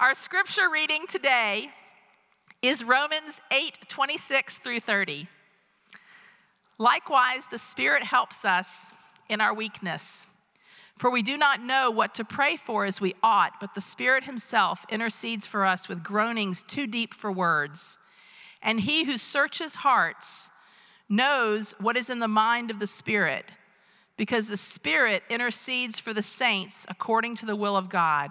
Our scripture reading today is Romans 8 26 through 30. Likewise, the Spirit helps us in our weakness. For we do not know what to pray for as we ought, but the Spirit Himself intercedes for us with groanings too deep for words. And He who searches hearts knows what is in the mind of the Spirit, because the Spirit intercedes for the saints according to the will of God.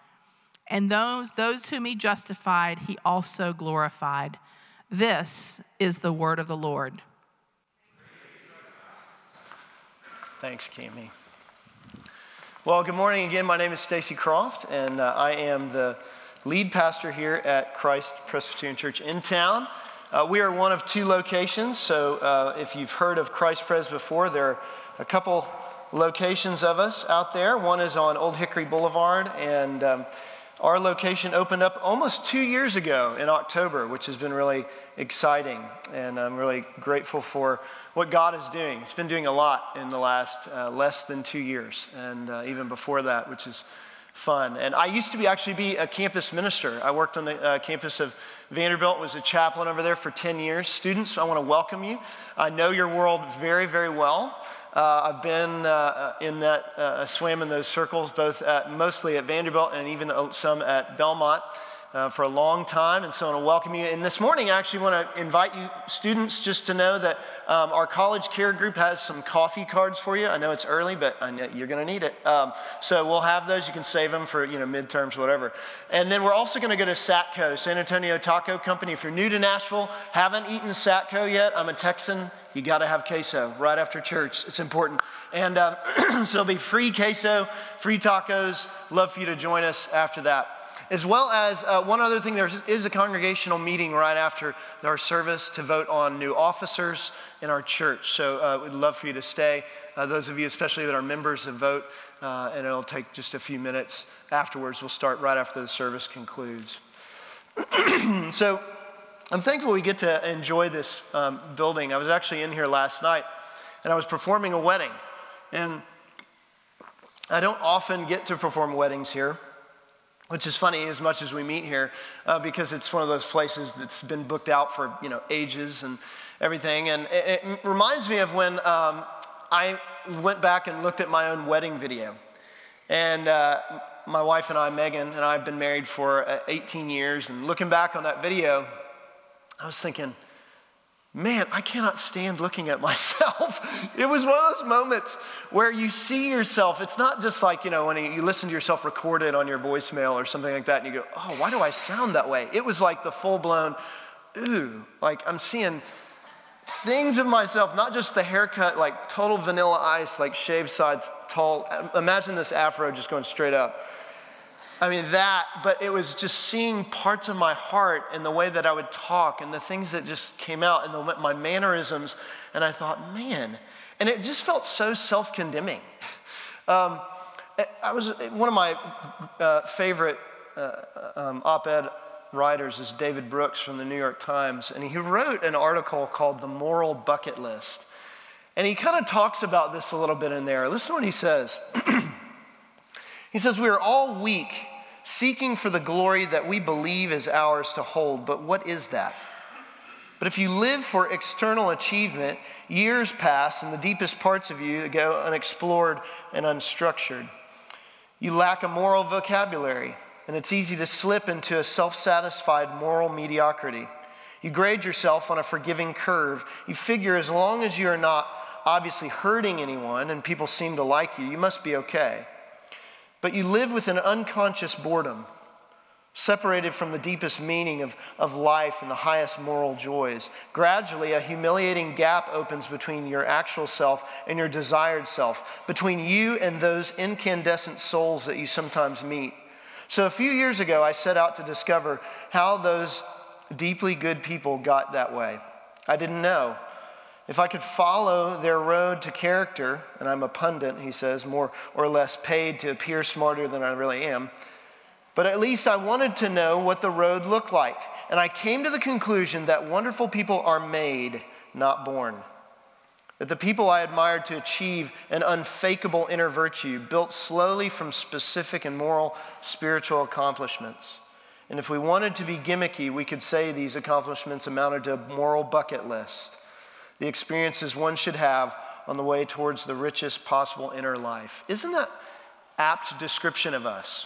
And those, those whom he justified, he also glorified. This is the word of the Lord. Thanks, Cami. Well, good morning again. My name is Stacy Croft, and uh, I am the lead pastor here at Christ Presbyterian Church in town. Uh, we are one of two locations, so uh, if you've heard of Christ Pres before, there are a couple locations of us out there. One is on Old Hickory Boulevard, and um, our location opened up almost two years ago in October, which has been really exciting, and I'm really grateful for what God is doing. He's been doing a lot in the last uh, less than two years, and uh, even before that, which is fun. And I used to be actually be a campus minister. I worked on the uh, campus of Vanderbilt, was a chaplain over there for 10 years. Students, I want to welcome you. I know your world very, very well. Uh, I've been uh, in that, uh, swam in those circles, both at, mostly at Vanderbilt and even some at Belmont uh, for a long time, and so I want to welcome you. And this morning, I actually want to invite you, students, just to know that um, our college care group has some coffee cards for you. I know it's early, but you're going to need it. Um, so we'll have those. You can save them for you know midterms, whatever. And then we're also going to go to Satco, San Antonio Taco Company. If you're new to Nashville, haven't eaten Satco yet, I'm a Texan. You got to have queso right after church. It's important. And um, so it'll be free queso, free tacos. Love for you to join us after that as well as uh, one other thing there is a congregational meeting right after our service to vote on new officers in our church. So uh, we'd love for you to stay. Uh, those of you, especially that are members, of vote, uh, and it'll take just a few minutes afterwards. We'll start right after the service concludes. so I'm thankful we get to enjoy this um, building. I was actually in here last night, and I was performing a wedding, and I don't often get to perform weddings here which is funny as much as we meet here uh, because it's one of those places that's been booked out for you know ages and everything. And it, it reminds me of when um, i went back and looked at my own wedding video. And uh, my wife and i megan and i have been married for uh, 18 years. And looking back on that video i was thinking man, I cannot stand looking at myself. it was one of those moments where you see yourself. It's not just like, you know, when you listen to yourself recorded on your voicemail or something like that, and you go, oh, why do I sound that way? It was like the full blown, ooh, like I'm seeing things of myself, not just the haircut, like total vanilla ice, like shaved sides, tall. Imagine this afro just going straight up. I mean, that, but it was just seeing parts of my heart and the way that I would talk and the things that just came out and the, my mannerisms. And I thought, man, and it just felt so self condemning. Um, I was, one of my uh, favorite uh, um, op ed writers is David Brooks from the New York Times, and he wrote an article called The Moral Bucket List. And he kind of talks about this a little bit in there. Listen to what he says. he says, We are all weak seeking for the glory that we believe is ours to hold. But what is that? But if you live for external achievement, years pass and the deepest parts of you go unexplored and unstructured. You lack a moral vocabulary, and it's easy to slip into a self satisfied moral mediocrity. You grade yourself on a forgiving curve. You figure as long as you are not obviously hurting anyone and people seem to like you, you must be okay. But you live with an unconscious boredom, separated from the deepest meaning of, of life and the highest moral joys. Gradually, a humiliating gap opens between your actual self and your desired self, between you and those incandescent souls that you sometimes meet. So, a few years ago, I set out to discover how those deeply good people got that way. I didn't know. If I could follow their road to character, and I'm a pundit, he says, more or less paid to appear smarter than I really am, but at least I wanted to know what the road looked like. And I came to the conclusion that wonderful people are made, not born. That the people I admired to achieve an unfakeable inner virtue built slowly from specific and moral spiritual accomplishments. And if we wanted to be gimmicky, we could say these accomplishments amounted to a moral bucket list. The experiences one should have on the way towards the richest possible inner life. Isn't that apt description of us?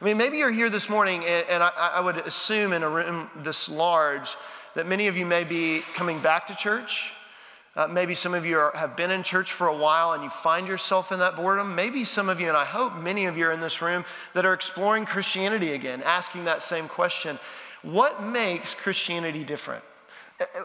I mean, maybe you're here this morning, and, and I, I would assume in a room this large that many of you may be coming back to church. Uh, maybe some of you are, have been in church for a while and you find yourself in that boredom. Maybe some of you, and I hope many of you are in this room, that are exploring Christianity again, asking that same question What makes Christianity different?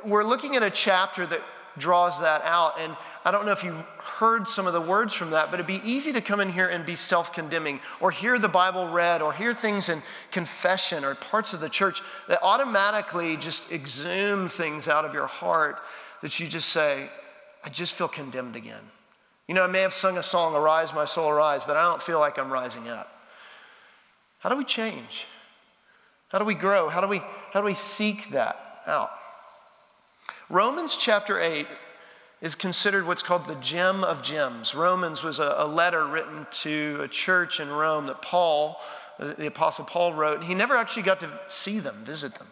We're looking at a chapter that draws that out. And I don't know if you heard some of the words from that, but it'd be easy to come in here and be self condemning or hear the Bible read or hear things in confession or parts of the church that automatically just exhume things out of your heart that you just say, I just feel condemned again. You know, I may have sung a song, Arise, my soul, arise, but I don't feel like I'm rising up. How do we change? How do we grow? How do we, how do we seek that out? Romans chapter 8 is considered what's called the gem of gems. Romans was a, a, letter written to a church in Rome that Paul, uh, the Apostle Paul, wrote. He never actually got to see them, visit them.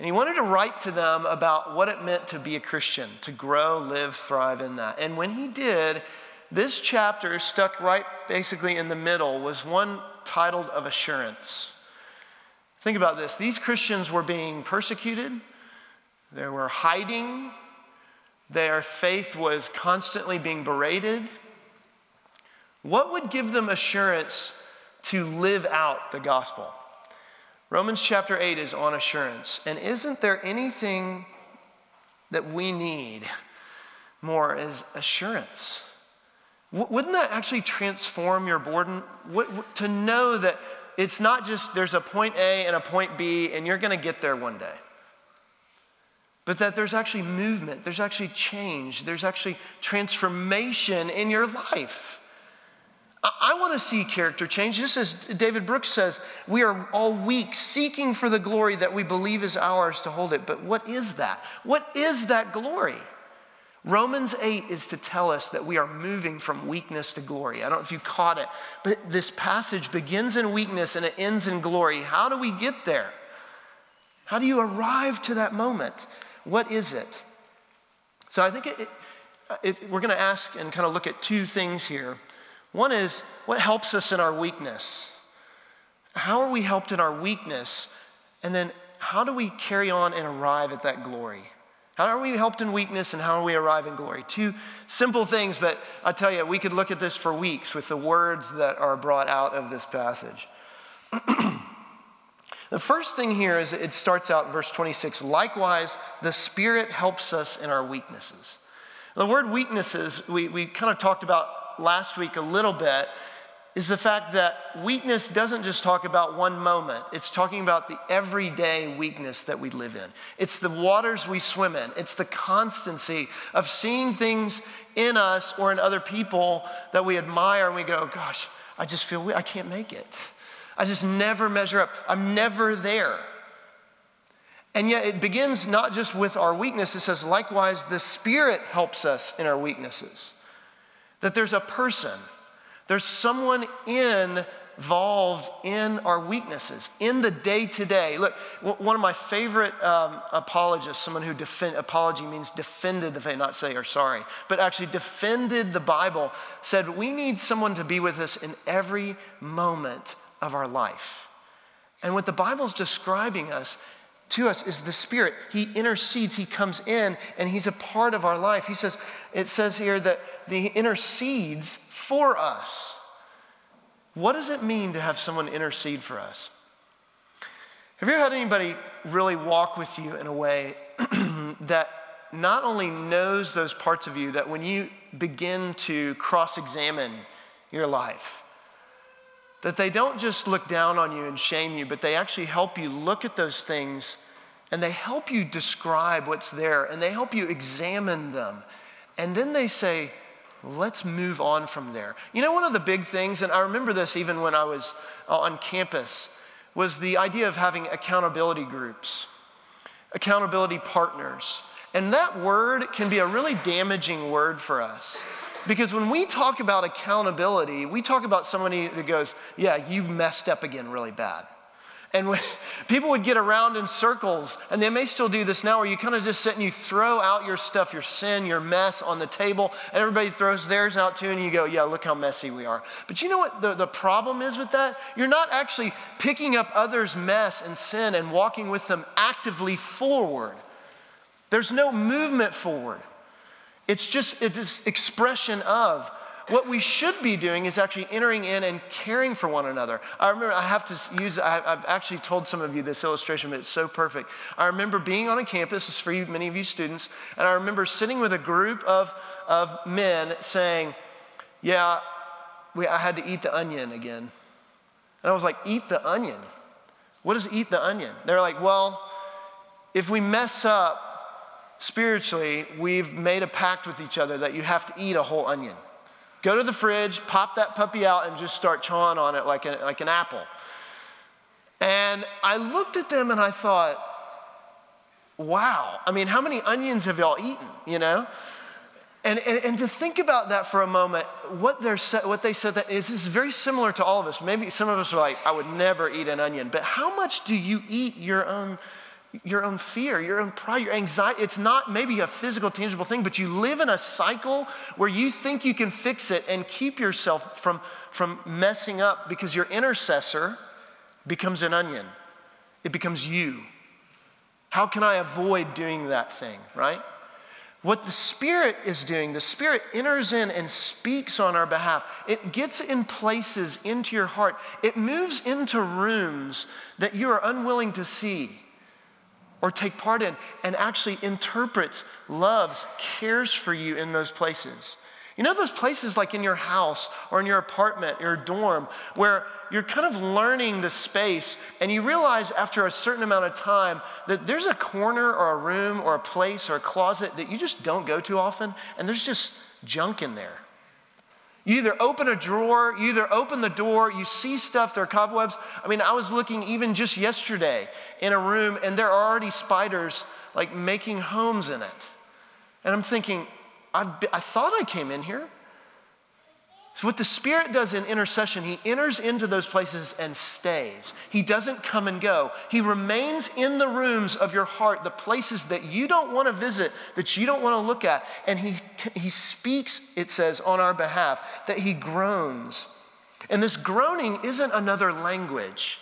And he wanted to write to them about what it meant to be a Christian, to grow, live, thrive in that. And when he did, this chapter stuck right basically in the middle was one titled of assurance. Think about this these Christians were being persecuted, they were hiding. Their faith was constantly being berated. What would give them assurance to live out the gospel? Romans chapter 8 is on assurance. And isn't there anything that we need more as assurance? Wouldn't that actually transform your boredom? To know that it's not just there's a point A and a point B and you're going to get there one day but that there's actually movement, there's actually change, there's actually transformation in your life. I, want to see character change. Just as David Brooks says, we are all weak, seeking for the glory that we believe is ours to hold it. But what is that? What is that glory? Romans 8 is to tell us that we are moving from weakness to glory. I don't know if you caught it, but this passage begins in weakness and it ends in glory. How do we get there? How do you arrive to that moment? What is it? So I think it, it, it, we're going to ask and kind of look at two things here. One is what helps us in our weakness? How are we helped in our weakness? And then how do we carry on and arrive at that glory? How are we helped in weakness and how are we arrive in glory? Two simple things, but I tell you, we could look at this for weeks with the words that are brought out of this passage. The first thing here is it starts out verse 26 likewise, the Spirit helps us in our weaknesses. The word weaknesses, we, we kind of talked about last week a little bit, is the fact that weakness doesn't just talk about one moment, it's talking about the everyday weakness that we live in. It's the waters we swim in, it's the constancy of seeing things in us or in other people that we admire and we go, gosh, I just feel I can't make it. I just never measure up. I'm never there. And yet it begins not just with our weakness, it says, likewise, the Spirit helps us in our weaknesses. That there's a person, there's someone involved in our weaknesses, in the day to day. Look, one of my favorite um, apologists, someone who defend, apology means defended the faith, not say or sorry, but actually defended the Bible, said, We need someone to be with us in every moment of our life. And what the Bible's describing us to us is the Spirit. He intercedes, He comes in, and He's a part of our life. He says, it says here that He intercedes for us. What does it mean to have someone intercede for us? Have you ever had anybody really walk with you in a way that not only knows those parts of you, that when you begin to cross examine your life, that they don't just look down on you and shame you, but they actually help you look at those things and they help you describe what's there and they help you examine them. And then they say, let's move on from there. You know, one of the big things, and I remember this even when I was uh, on campus, was the idea of having accountability groups, accountability partners. And that word can be a really damaging word for us. Because when we talk about accountability, we talk about somebody that goes, Yeah, you messed up again really bad. And when, people would get around in circles, and they may still do this now, where you kind of just sit and you throw out your stuff, your sin, your mess on the table, and everybody throws theirs out too, and you go, Yeah, look how messy we are. But you know what the, the problem is with that? You're not actually picking up others' mess and sin and walking with them actively forward. There's no movement forward. It's just it's expression of what we should be doing is actually entering in and caring for one another. I remember, I have to use, I, have actually told some of you this illustration, but it's so perfect. I remember being on a campus, this is for you, many of you students, and I remember sitting with a group of, of men saying, Yeah, we, I had to eat the onion again. And I was like, Eat the onion? What is eat the onion? They're like, Well, if we mess up, spiritually, we've made a pact with each other that you have to eat a whole onion. Go to the fridge, pop that puppy out, and just start chawing on it like, a, like an apple. And I looked at them and I thought, wow, I mean, how many onions have y'all eaten, you know? And, and, and, to think about that for a moment, what, they're, what they said that is, is very similar to all of us. Maybe some of us are like, I would never eat an onion, but how much do you eat your own your own fear, your own pride, your anxiety. It's not maybe a physical, tangible thing, but you live in a cycle where you think you can fix it and keep yourself from, from messing up because your intercessor becomes an onion. It becomes you. How can I avoid doing that thing, right? What the Spirit is doing, the Spirit enters in and speaks on our behalf. It gets in places into your heart. It moves into rooms that you are unwilling to see or take part in and actually interprets, loves, cares for you in those places. You know, those places like in your house or in your apartment, your dorm, where you're kind of learning the space and you realize after a certain amount of time that there's a corner or a room or a place or a closet that you just don't go to often and there's just junk in there. You either open a drawer, you either open the door, you see stuff, there are cobwebs. I mean, I was looking even just yesterday in a room, and there are already spiders like making homes in it. And I'm thinking, i I thought I came in here. So, what the Spirit does in intercession, He enters into those places and stays. He doesn't come and go. He remains in the rooms of your heart, the places that you don't want to visit, that you don't want to look at. And He, he speaks, it says, on our behalf, that He groans. And this groaning isn't another language,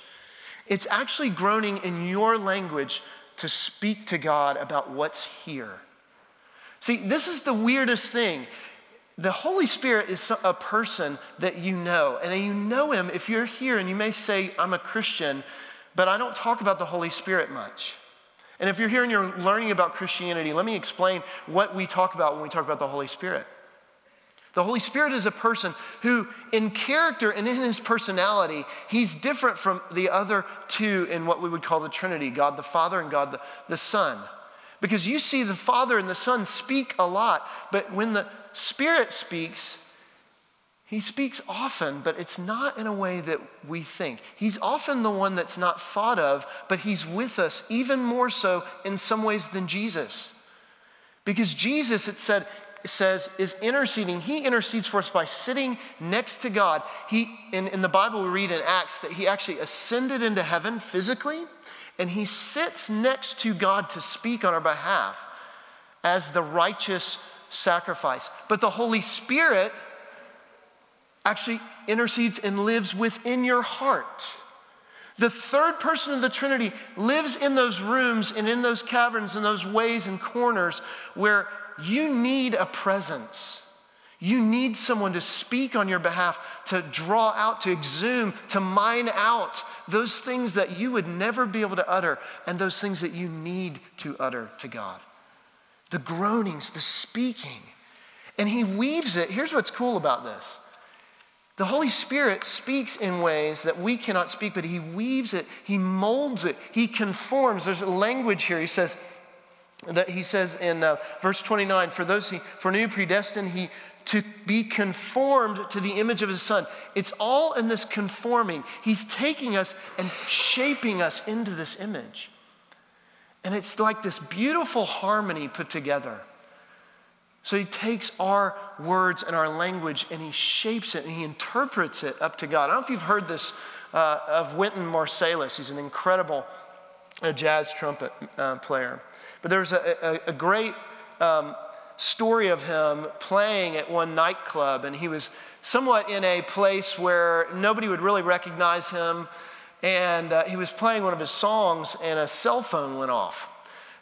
it's actually groaning in your language to speak to God about what's here. See, this is the weirdest thing the Holy Spirit is a person that you know, and you know him if you're here and you may say, I'm a Christian, but I don't talk about the Holy Spirit much. And if you're here and you're learning about Christianity, let me explain what we talk about when we talk about the Holy Spirit. The Holy Spirit is a person who, in character and in his personality, he's different from the other two in what we would call the Trinity God the Father and God the, the Son. Because you see the Father and the Son speak a lot, but when the Spirit speaks, he speaks often, but it's not in a way that we think. He's often the one that's not thought of, but he's with us even more so in some ways than Jesus. Because Jesus, it said, says, is interceding. He intercedes for us by sitting next to God. He, in, in the Bible, we read in Acts that he actually ascended into heaven physically, and he sits next to God to speak on our behalf as the righteous sacrifice. But the Holy Spirit actually intercedes and lives within your heart. The third person of the Trinity lives in those rooms and in those caverns and those ways and corners where you need a presence. You need someone to speak on your behalf, to draw out, to exhume, to mine out those things that you would never be able to utter and those things that you need to utter to God the groanings, the speaking. And he weaves it. Here's what's cool about this The Holy Spirit speaks in ways that we cannot speak, but He weaves it, He molds it, He conforms. There's language here. He says, that he says in uh, verse 29 for those he foreknew predestined he to be conformed to the image of his son it's all in this conforming he's taking us and shaping us into this image and it's like this beautiful harmony put together so he takes our words and our language and he shapes it and he interprets it up to God. I don't know if you've heard this uh, of Wynton Marsalis. He's an incredible uh, jazz trumpet uh, player. But there's a, a, a great um, story of him playing at one nightclub, and he was somewhat in a place where nobody would really recognize him. And uh, he was playing one of his songs, and a cell phone went off.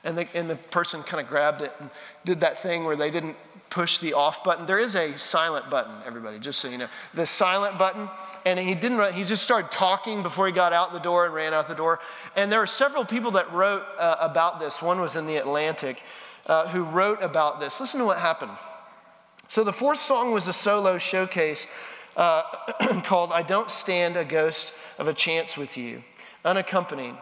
And the, and the person kind of grabbed it and did that thing where they didn't push the off button. There is a silent button, everybody, just so you know. The silent button. And he didn't, he just started talking before he got out the door and ran out the door. And there are several people that wrote uh, about this. One was in the Atlantic uh, who wrote about this. Listen to what happened. So the fourth song was a solo showcase uh, called I Don't Stand a Ghost of a Chance with You, unaccompanied.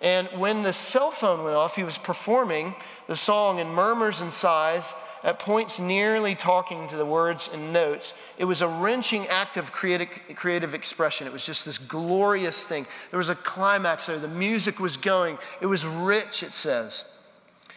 And when the cell phone went off, he was performing the song in murmurs and sighs, at points nearly talking to the words and notes. It was a wrenching act of creative, creative expression. It was just this glorious thing. There was a climax there. The music was going. It was rich, it says.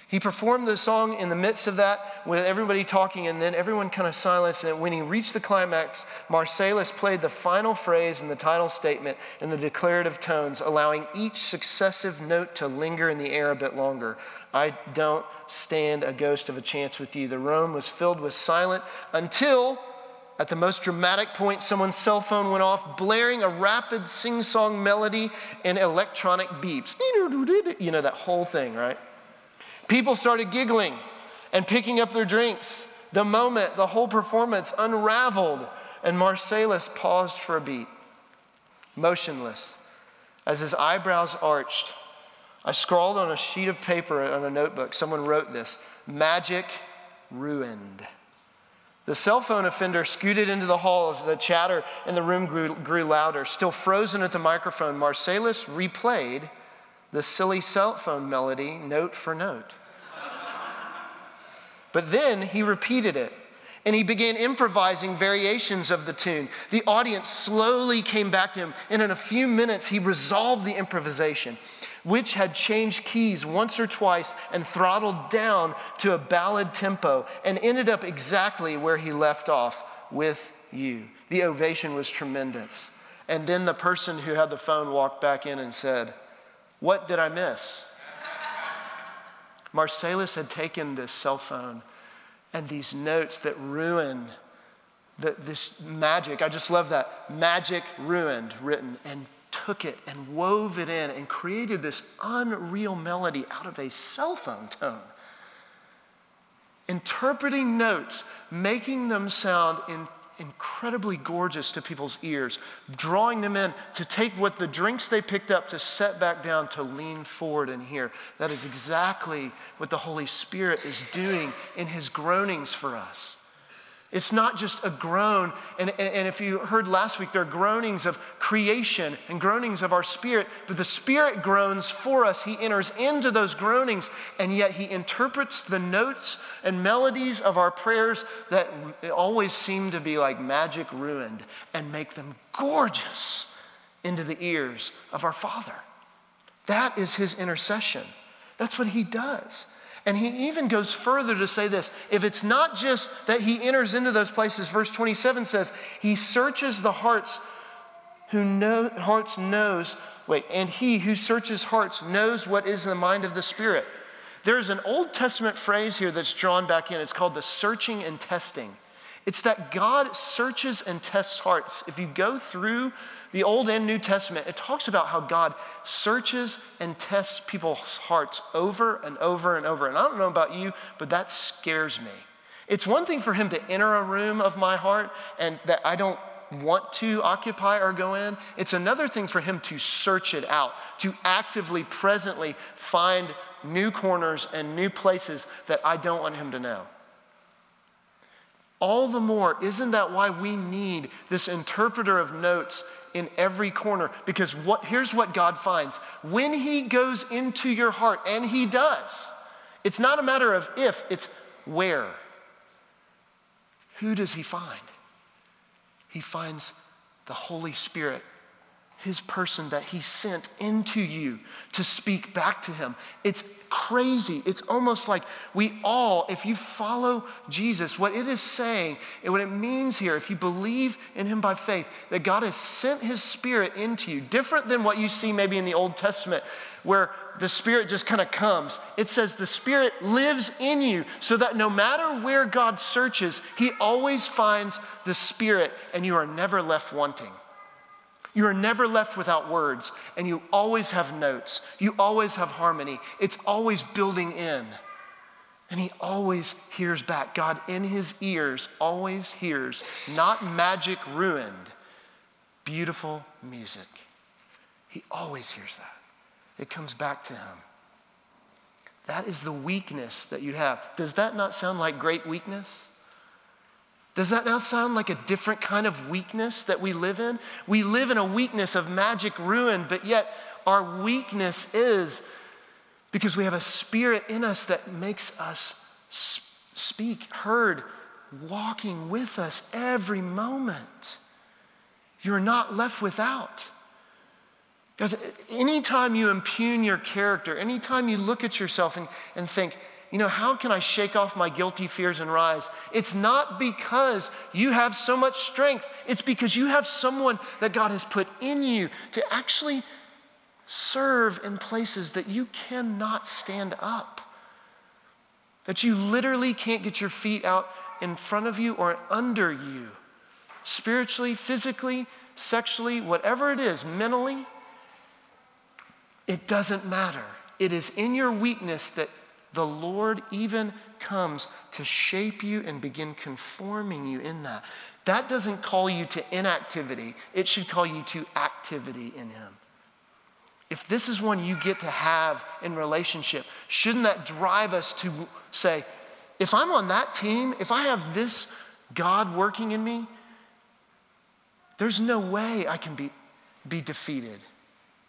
He performed the song in the midst of that with everybody talking, and then everyone kind of silenced. And when he reached the climax, Marsalis played the final phrase in the title statement in the declarative tones, allowing each successive note to linger in the air a bit longer. I don't stand a ghost of a chance with you. The room was filled with silence until, at the most dramatic point, someone's cell phone went off, blaring a rapid sing song melody and electronic beeps. You know, that whole thing, right? People started giggling and picking up their drinks. The moment the whole performance unraveled, and Marsalis paused for a beat, motionless, as his eyebrows arched. I scrawled on a sheet of paper on a notebook. Someone wrote this Magic ruined. The cell phone offender scooted into the hall as the chatter in the room grew, grew louder. Still frozen at the microphone, Marsalis replayed the silly cell phone melody note for note. But then he repeated it and he began improvising variations of the tune. The audience slowly came back to him, and in a few minutes, he resolved the improvisation, which had changed keys once or twice and throttled down to a ballad tempo and ended up exactly where he left off with you. The ovation was tremendous. And then the person who had the phone walked back in and said, what did I miss? Marsalis had taken this cell phone and these notes that ruin the, this magic. I just love that magic ruined written and took it and wove it in and created this unreal melody out of a cell phone tone. Interpreting notes, making them sound in incredibly gorgeous to people's ears, drawing them in to take what the drinks they picked up to set back down to lean forward and hear. That is exactly what the Holy Spirit is doing in his groanings for us. It's not just a groan. And, and, if you heard last week, there are groanings of creation and groanings of our spirit, but the Spirit groans for us. He enters into those groanings, and yet He interprets the notes and melodies of our prayers that always seem to be like magic ruined and make them gorgeous into the ears of our Father. That is His intercession. That's what He does. And he even goes further to say this if it's not just that he enters into those places, verse 27 says, he searches the hearts who know, hearts knows, wait, and he who searches hearts knows what is in the mind of the Spirit. There's an Old Testament phrase here that's drawn back in. It's called the searching and testing. It's that God searches and tests hearts. If you go through the Old and New Testament, it talks about how God searches and tests people's hearts over and over and over. And I don't know about you, but that scares me. It's one thing for Him to enter a room of my heart and that I don't want to occupy or go in. It's another thing for Him to search it out, to actively, presently find new corners and new places that I don't want Him to know. All the more, isn't that why we need this interpreter of notes in every corner? Because what, here's what God finds when He goes into your heart, and He does, it's not a matter of if, it's where. Who does He find? He finds the Holy Spirit his person that he sent into you to speak back to him. It's crazy. It's almost like we all, if you follow Jesus, what it is saying and what it means here, if you believe in him by faith, that God has sent his spirit into you, different than what you see maybe in the Old Testament, where the spirit just kind of comes. It says the spirit lives in you so that no matter where God searches, he always finds the spirit and you are never left wanting. You are never left without words, and you always have notes. You always have harmony. It's always building in. And he always hears back. God, in his ears, always hears, not magic ruined, beautiful music. He always hears that. It comes back to him. That is the weakness that you have. Does that not sound like great weakness? Does that now sound like a different kind of weakness that we live in? We live in a weakness of magic ruin, but yet our weakness is because we have a spirit in us that makes us speak, heard, walking with us every moment. You're not left without. Guys, anytime you impugn your character, anytime you look at yourself and, and think, you know, how can I shake off my guilty fears and rise? It's not because you have so much strength, it's because you have someone that God has put in you to actually serve in places that you cannot stand up. That you literally can't get your feet out in front of you or under you. Spiritually, physically, sexually, whatever it is, mentally, it doesn't matter. It is in your weakness that the Lord even comes to shape you and begin conforming you in that. That doesn't call you to inactivity, it should call you to activity in Him. If this is one you get to have in relationship, shouldn't that drive us to say, if I'm on that team, if I have this God working in me, there's no way I can be, be defeated.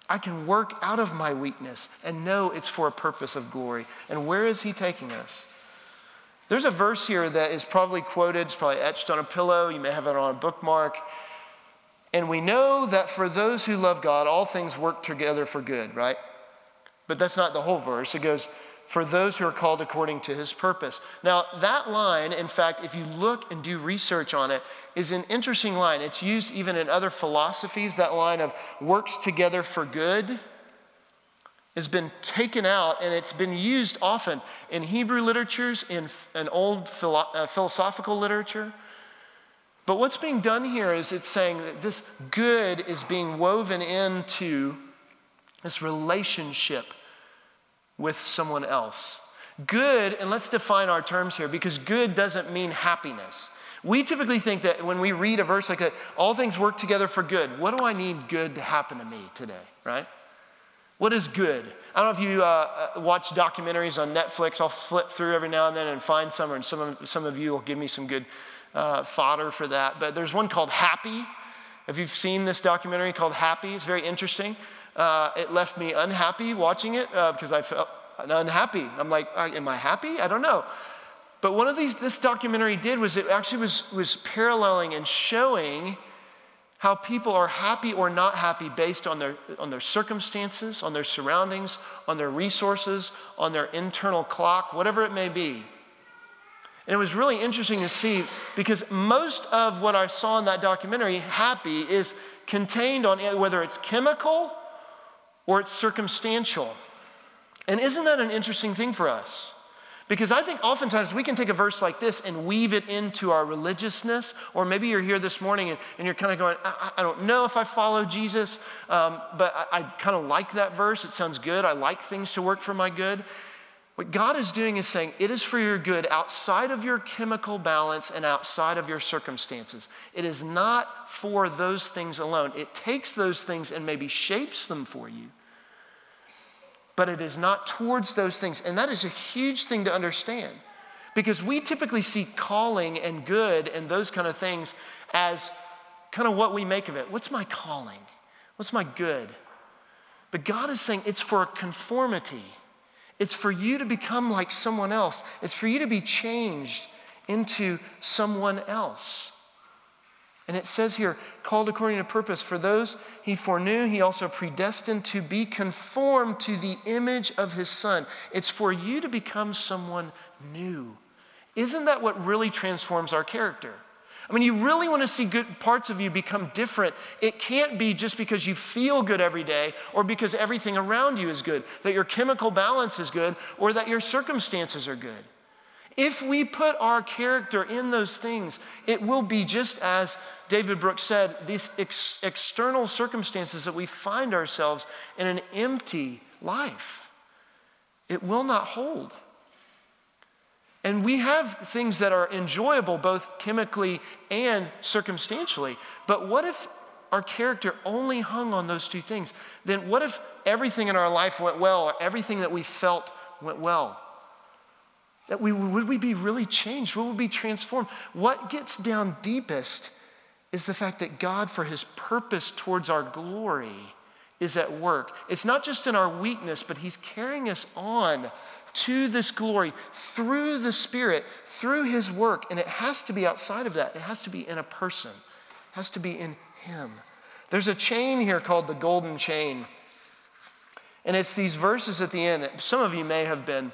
I can work out of my weakness and know it's for a purpose of glory. And where is He taking us? There's a verse here that is probably quoted, it's probably etched on a pillow. You may have it on a bookmark. And we know that for those who love God, all things work together for good, right? But that's not the whole verse. It goes, for those who are called according to his purpose. Now, that line, in fact, if you look and do research on it, is an interesting line. It's used even in other philosophies. That line of works together for good has been taken out and it's been used often in Hebrew literatures, in an old philo- uh, philosophical literature. But what's being done here is it's saying that this good is being woven into this relationship with someone else. Good, and let's define our terms here because good doesn't mean happiness. We typically think that when we read a verse like that, all things work together for good. What do I need good to happen to me today, right? What is good? I don't know if you uh, uh, watch documentaries on Netflix. I'll flip through every now and then and find some, and some of, some of you will give me some good uh, fodder for that. But there's one called Happy. Have you've seen this documentary called Happy? It's very interesting. Uh, it left me unhappy watching it uh, because I felt unhappy. I'm like, am I happy? I don't know. But one of these this documentary did was it actually was, was paralleling and showing how people are happy or not happy based on their, on their circumstances, on their surroundings, on their resources, on their internal clock, whatever it may be. And it was really interesting to see because most of what I saw in that documentary, happy, is contained on whether it's chemical or it's circumstantial. And isn't that an interesting thing for us? Because I think oftentimes we can take a verse like this and weave it into our religiousness, or maybe you're here this morning and, and you're kind of going, I, I, don't know if I follow Jesus, um, but I, I kind of like that verse. It sounds good. I like things to work for my good. What God is doing is saying it is for your good outside of your chemical balance and outside of your circumstances. It is not for those things alone. It takes those things and maybe shapes them for you, but it is not towards those things. And that is a huge thing to understand Because we typically see calling and good and those kind of things as kind of what we make of it. What's my calling? What's my good? But God is saying it's for conformity. It's for you to become like someone else. It's for you to be changed into someone else. And it says here, called according to purpose. For those he foreknew, he also predestined to be conformed to the image of his son. It's for you to become someone new. Isn't that what really transforms our character? I mean, you really want to see good parts of you become different. It can't be just because you feel good every day or because everything around you is good, that your chemical balance is good or that your circumstances are good. If we put our character in those things, it will be just as David Brooks said these ex- external circumstances that we find ourselves in an empty life. It will not hold. And we have things that are enjoyable both chemically and circumstantially. But what if our character only hung on those two things? Then what if everything in our life went well or everything that we felt went well? That we would we be really changed? Would we be transformed? What gets down deepest is the fact that God, for his purpose towards our glory, is at work. It's not just in our weakness, but he's carrying us on to this glory through the Spirit, through His work. And it has to be outside of that, it has to be in a person, it has to be in Him. There's a chain here called the golden chain. And it's these verses at the end. Some of you may have been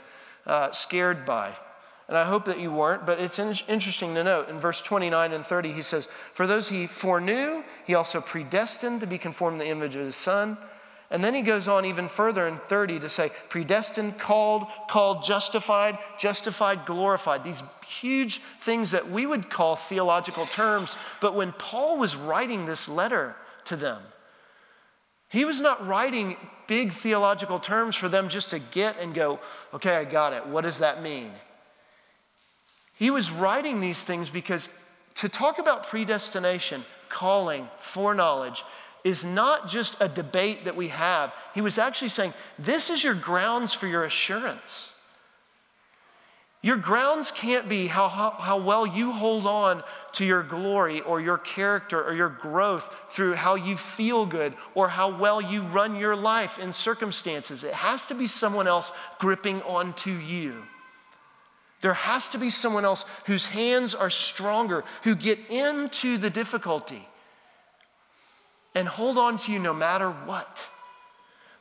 uh, scared by. And I hope that you weren't, but it's interesting to note. In verse 29 and 30, he says, For those he foreknew, he also predestined to be conformed to the image of his son and then he goes on even further in 30 to say, predestined, called, called, justified, justified, glorified. These huge things that we would call theological terms. But when Paul was writing this letter to them, he was not writing big theological terms for them just to get and go, okay, I got it. What does that mean? He was writing these things because to talk about predestination, calling, foreknowledge, is not just a debate that we have. He was actually saying, This is your grounds for your assurance. Your grounds can't be how, how, how, well you hold on to your glory or your character or your growth through how you feel good or how well you run your life in circumstances. It has to be someone else gripping onto you. There has to be someone else whose hands are stronger, who get into the difficulty and hold on to you no matter what.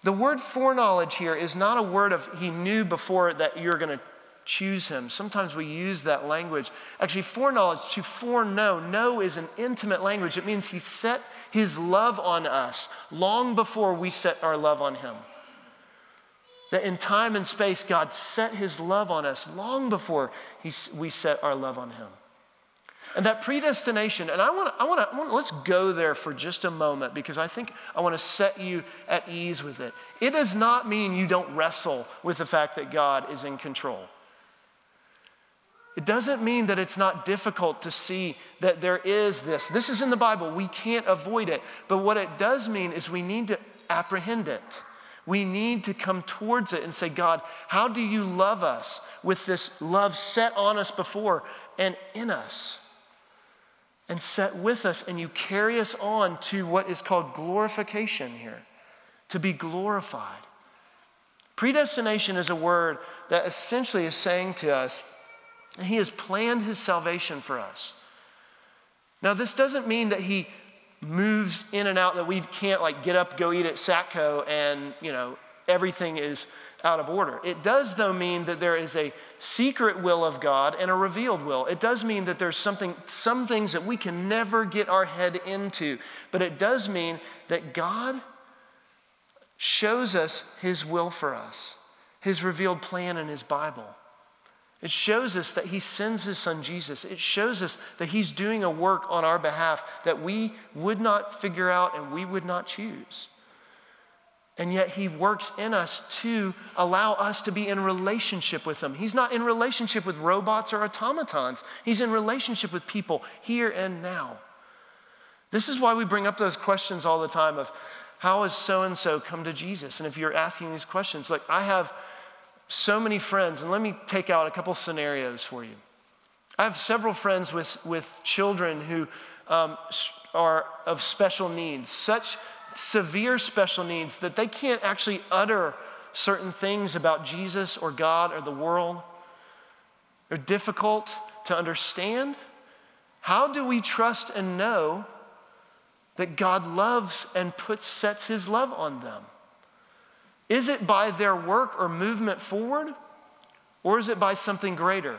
The word foreknowledge here is not a word of he knew before that you're going to choose him. Sometimes we use that language. Actually, foreknowledge, to foreknow, know is an intimate language. It means he set his love on us long before we set our love on him. That in time and space, God set his love on us long before he, we set our love on him. And that predestination, and I want to, I want to, let's go there for just a moment because I think I want to set you at ease with it. It does not mean you don't wrestle with the fact that God is in control. It doesn't mean that it's not difficult to see that there is this. This is in the Bible. We can't avoid it. But what it does mean is we need to apprehend it. We need to come towards it and say, God, how do you love us with this love set on us before and in us? and set with us, and you carry us on to what is called glorification here, to be glorified. Predestination is a word that essentially is saying to us, He has planned His salvation for us. Now, this doesn't mean that He moves in and out, that we can't like get up, go eat at Satco, and you know, everything is out of order. It does, though, mean that there is a secret will of God and a revealed will. It does mean that there's something, some things that we can never get our head into. But it does mean that God shows us His will for us, His revealed plan in His Bible. It shows us that He sends His Son Jesus. It shows us that He's doing a work on our behalf that we would not figure out and we would not choose. And yet he works in us to allow us to be in relationship with him. He's not in relationship with robots or automatons. He's in relationship with people here and now. This is why we bring up those questions all the time of how has so and so come to Jesus? And if you're asking these questions, like I have so many friends, and let me take out a couple scenarios for you. I have several friends with, with children who um, are of special needs, such severe special needs that they can't actually utter certain things about Jesus or God or the world. They're difficult to understand. How do we trust and know that God loves and puts, sets his love on them? Is it by their work or movement forward, or is it by something greater?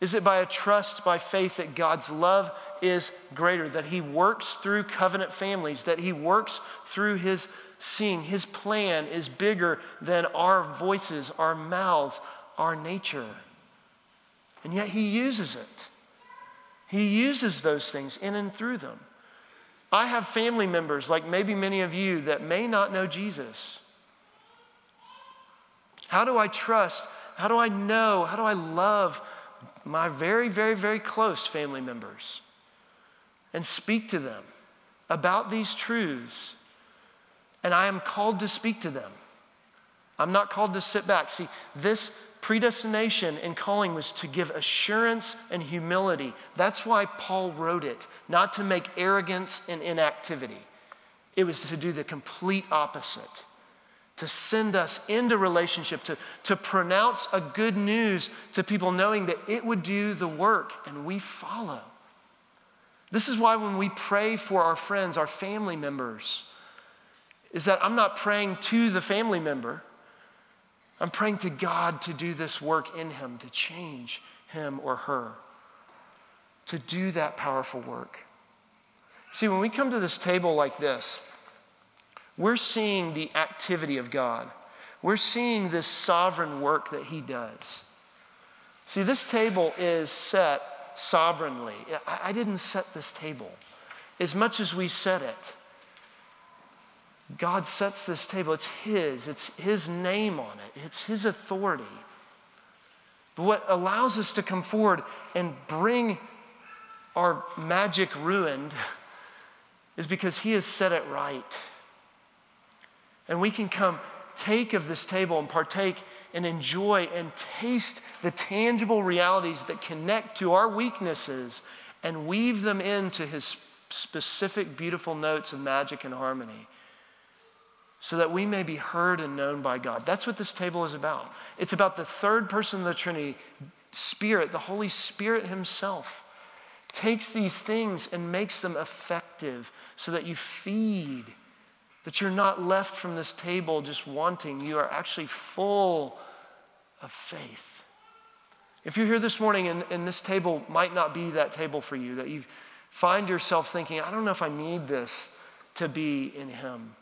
Is it by a trust, by faith that God's love is greater, that He works through covenant families, that He works through His seeing? His plan is bigger than our voices, our mouths, our nature. And yet He uses it. He uses those things in and through them. I have family members, like maybe many of you, that may not know Jesus. How do I trust? How do I know? How do I love my very, very, very close family members and speak to them about these truths? And I am called to speak to them. I'm not called to sit back. See, this predestination and calling was to give assurance and humility. That's why Paul wrote it, not to make arrogance and inactivity. It was to do the complete opposite to send us into relationship, to, to pronounce a good news to people, knowing that it would do the work and we follow. This is why when we pray for our friends, our family members, is that I'm not praying to the family member. I'm praying to God to do this work in him, to change him or her, to do that powerful work. See, when we come to this table like this, we're seeing the activity of God. We're seeing this sovereign work that He does. See, this table is set sovereignly. I didn't set this table. As much as we set it, God sets this table. It's His, it's His name on it, it's His authority. But what allows us to come forward and bring our magic ruined is because He has set it right. And we can come take of this table and partake and enjoy and taste the tangible realities that connect to our weaknesses and weave them into his specific, beautiful notes of magic and harmony so that we may be heard and known by God. That's what this table is about. It's about the third person of the Trinity, Spirit, the Holy Spirit Himself. Takes these things and makes them effective so that you feed that you're not left from this table just wanting, you are actually full of faith. If you're here this morning and, and this table might not be that table for you, that you find yourself thinking, I don't know if I need this to be in Him,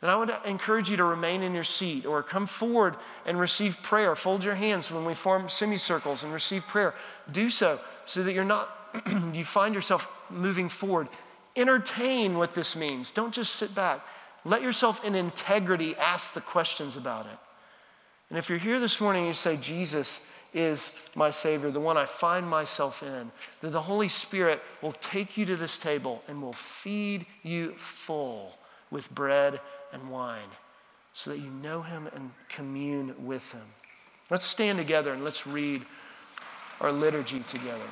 then I would encourage you to remain in your seat or come forward and receive prayer. Fold your hands when we form semicircles and receive prayer. Do so so that you're not, you find yourself moving forward. Entertain what this means. Don't just sit back. Let yourself in integrity ask the questions about it. And if you're here this morning and you say, Jesus is my Savior, the one I find myself in, then the Holy Spirit will take you to this table and will feed you full with bread and wine so that you know Him and commune with Him. Let's stand together and let's read our liturgy together.